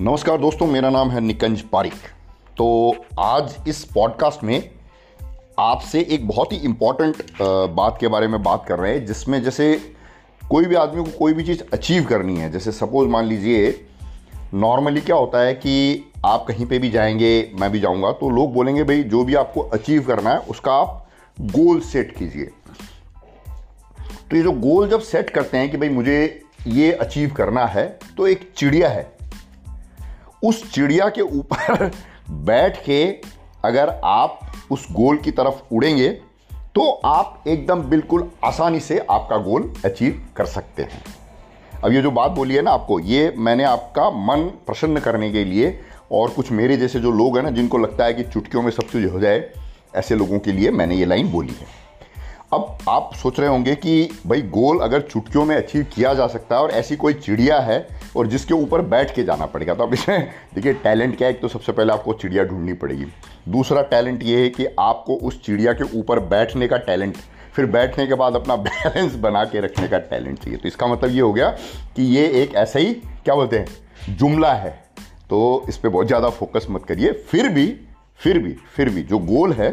नमस्कार दोस्तों, मेरा नाम है निकंज पारिक। तो आज इस पॉडकास्ट में आपसे एक बहुत ही इंपॉर्टेंट बात के बारे में बात कर रहे हैं, जिसमें जैसे कोई भी आदमी को कोई भी चीज़ अचीव करनी है, जैसे सपोज़ मान लीजिए नॉर्मली क्या होता है कि आप कहीं पे भी जाएँगे, मैं भी जाऊँगा तो लोग बोलेंगे, भाई, जो भी आपको अचीव करना है, उसका आप गोल सेट कीजिए। तो ये जो गोल जब सेट करते हैं कि, भाई, मुझे ये अचीव करना है तो एक चिड़िया है उस चिड़िया के ऊपर बैठ के अगर आप उस गोल की तरफ़ उड़ेंगे तो आप एकदम बिल्कुल आसानी से आपका गोल अचीव कर सकते हैं। अब ये जो बात बोली है ना आपको, ये मैंने आपका मन प्रसन्न करने के लिए और कुछ मेरे जैसे जो लोग हैं ना, जिनको लगता है कि चुटकियों में सब चीज़ हो जाए, ऐसे लोगों के लिए मैंने ये लाइन बोली है। अब आप सोच रहे होंगे कि भाई गोल अगर चुटकियों में अचीव किया जा सकता है और ऐसी कोई चिड़िया है और जिसके ऊपर बैठ के जाना पड़ेगा। तो अब इसमें देखिए, टैलेंट क्या है? एक तो सबसे पहले आपको चिड़िया ढूंढनी पड़ेगी। दूसरा टैलेंट ये है कि आपको उस चिड़िया के ऊपर बैठने का टैलेंट, फिर बैठने के बाद अपना बैलेंस बना के रखने का टैलेंट चाहिए। तो इसका मतलब ये हो गया कि ये एक ऐसा ही, क्या बोलते हैं, जुमला है। तो इस पर बहुत ज़्यादा फोकस मत करिए। फिर भी फिर भी फिर भी जो गोल है,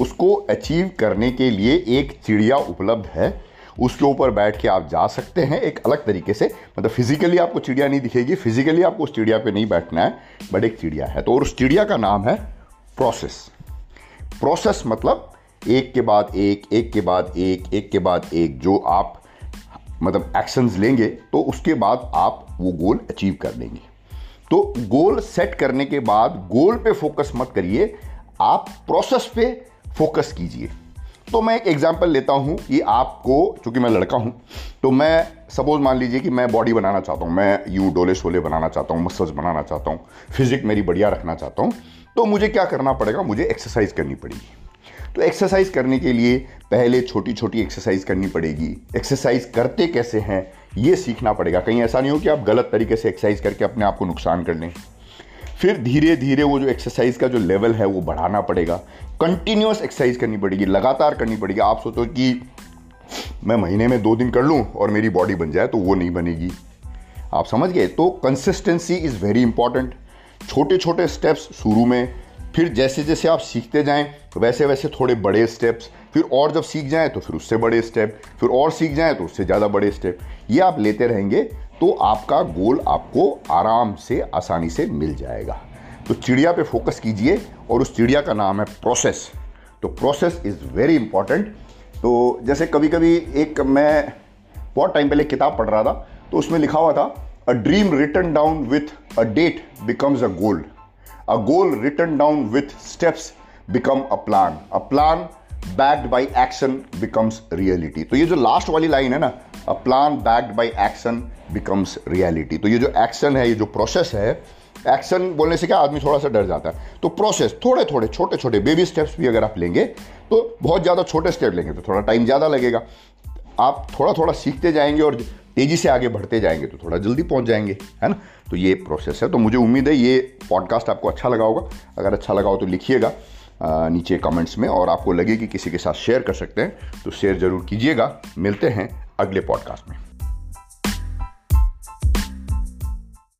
उसको अचीव करने के लिए एक चिड़िया उपलब्ध है। उसके ऊपर बैठ के आप जा सकते हैं एक अलग तरीके से। मतलब फिजिकली आपको चिड़िया नहीं दिखेगी फिजिकली आपको उस चिड़िया पे नहीं बैठना है, बट एक चिड़िया है। तो और उस चिड़िया का नाम है प्रोसेस प्रोसेस मतलब एक के बाद एक एक के बाद एक एक के बाद एक, जो आप मतलब एक्शंस लेंगे तो उसके बाद आप वो गोल अचीव कर लेंगे। तो गोल सेट करने के बाद गोल पे फोकस मत करिए, आप प्रोसेस पे फोकस कीजिए। तो मैं एक एग्ज़ाम्पल लेता हूँ कि आपको, चूँकि मैं लड़का हूँ तो मैं सपोज़ मान लीजिए कि मैं बॉडी बनाना चाहता हूँ, मैं यूँ डोले शोले बनाना चाहता हूँ मसल्स बनाना चाहता हूँ फिजिक मेरी बढ़िया रखना चाहता हूँ तो मुझे क्या करना पड़ेगा? मुझे एक्सरसाइज करनी पड़ेगी। तो एक्सरसाइज करने के लिए पहले छोटी छोटी एक्सरसाइज करनी पड़ेगी। एक्सरसाइज करते कैसे हैं? ये सीखना पड़ेगा। कहीं ऐसा नहीं हो कि आप गलत तरीके से एक्सरसाइज करके अपने आप को नुकसान कर लें। फिर धीरे धीरे वो जो एक्सरसाइज का जो लेवल है वो बढ़ाना पड़ेगा। कंटिन्यूस एक्सरसाइज करनी पड़ेगी, लगातार करनी पड़ेगी। आप सोचो कि मैं महीने में दो दिन कर लूँ और मेरी बॉडी बन जाए तो वो नहीं बनेगी। आप समझ गए? तो कंसिस्टेंसी इज़ वेरी इंपॉर्टेंट छोटे छोटे स्टेप्स शुरू में, फिर जैसे जैसे आप सीखते जाएँ वैसे वैसे थोड़े बड़े स्टेप्स फिर और जब सीख जाएँ तो फिर उससे बड़े स्टेप फिर और सीख जाएँ तो उससे ज़्यादा बड़े स्टेप ये आप लेते रहेंगे तो आपका गोल आपको आराम से, आसानी से मिल जाएगा। तो चिड़िया पे फोकस कीजिए और उस चिड़िया का नाम है प्रोसेस तो प्रोसेस इज़ वेरी इंपॉर्टेंट तो जैसे कभी कभी एक मैं बहुत टाइम पहले किताब पढ़ रहा था तो उसमें लिखा हुआ था a dream written down with a date becomes a goal a goal written down with steps become a plan a plan backed by action becomes reality तो ये जो लास्ट वाली लाइन है ना a plan backed by action becomes reality तो ये जो action है, ये जो प्रोसेस है एक्शन बोलने से क्या आदमी थोड़ा सा डर जाता है? तो प्रोसेस थोड़े थोड़े छोटे छोटे बेबी स्टेप्स भी अगर आप लेंगे तो बहुत ज़्यादा छोटे स्टेप लेंगे तो थोड़ा टाइम ज़्यादा लगेगा। आप थोड़ा थोड़ा सीखते जाएँगे और तेज़ी से आगे बढ़ते जाएँगे तो थोड़ा जल्दी पहुँच जाएँगे, है ना? तो ये प्रोसेस है। तो मुझे उम्मीद है ये पॉडकास्ट आपको अच्छा लगा होगा। अगर अच्छा लगा हो तो लिखिएगा नीचे कमेंट्स में और आपको लगे कि किसी के साथ शेयर कर सकते हैं तो शेयर ज़रूर कीजिएगा। मिलते हैं अगले पॉडकास्ट में।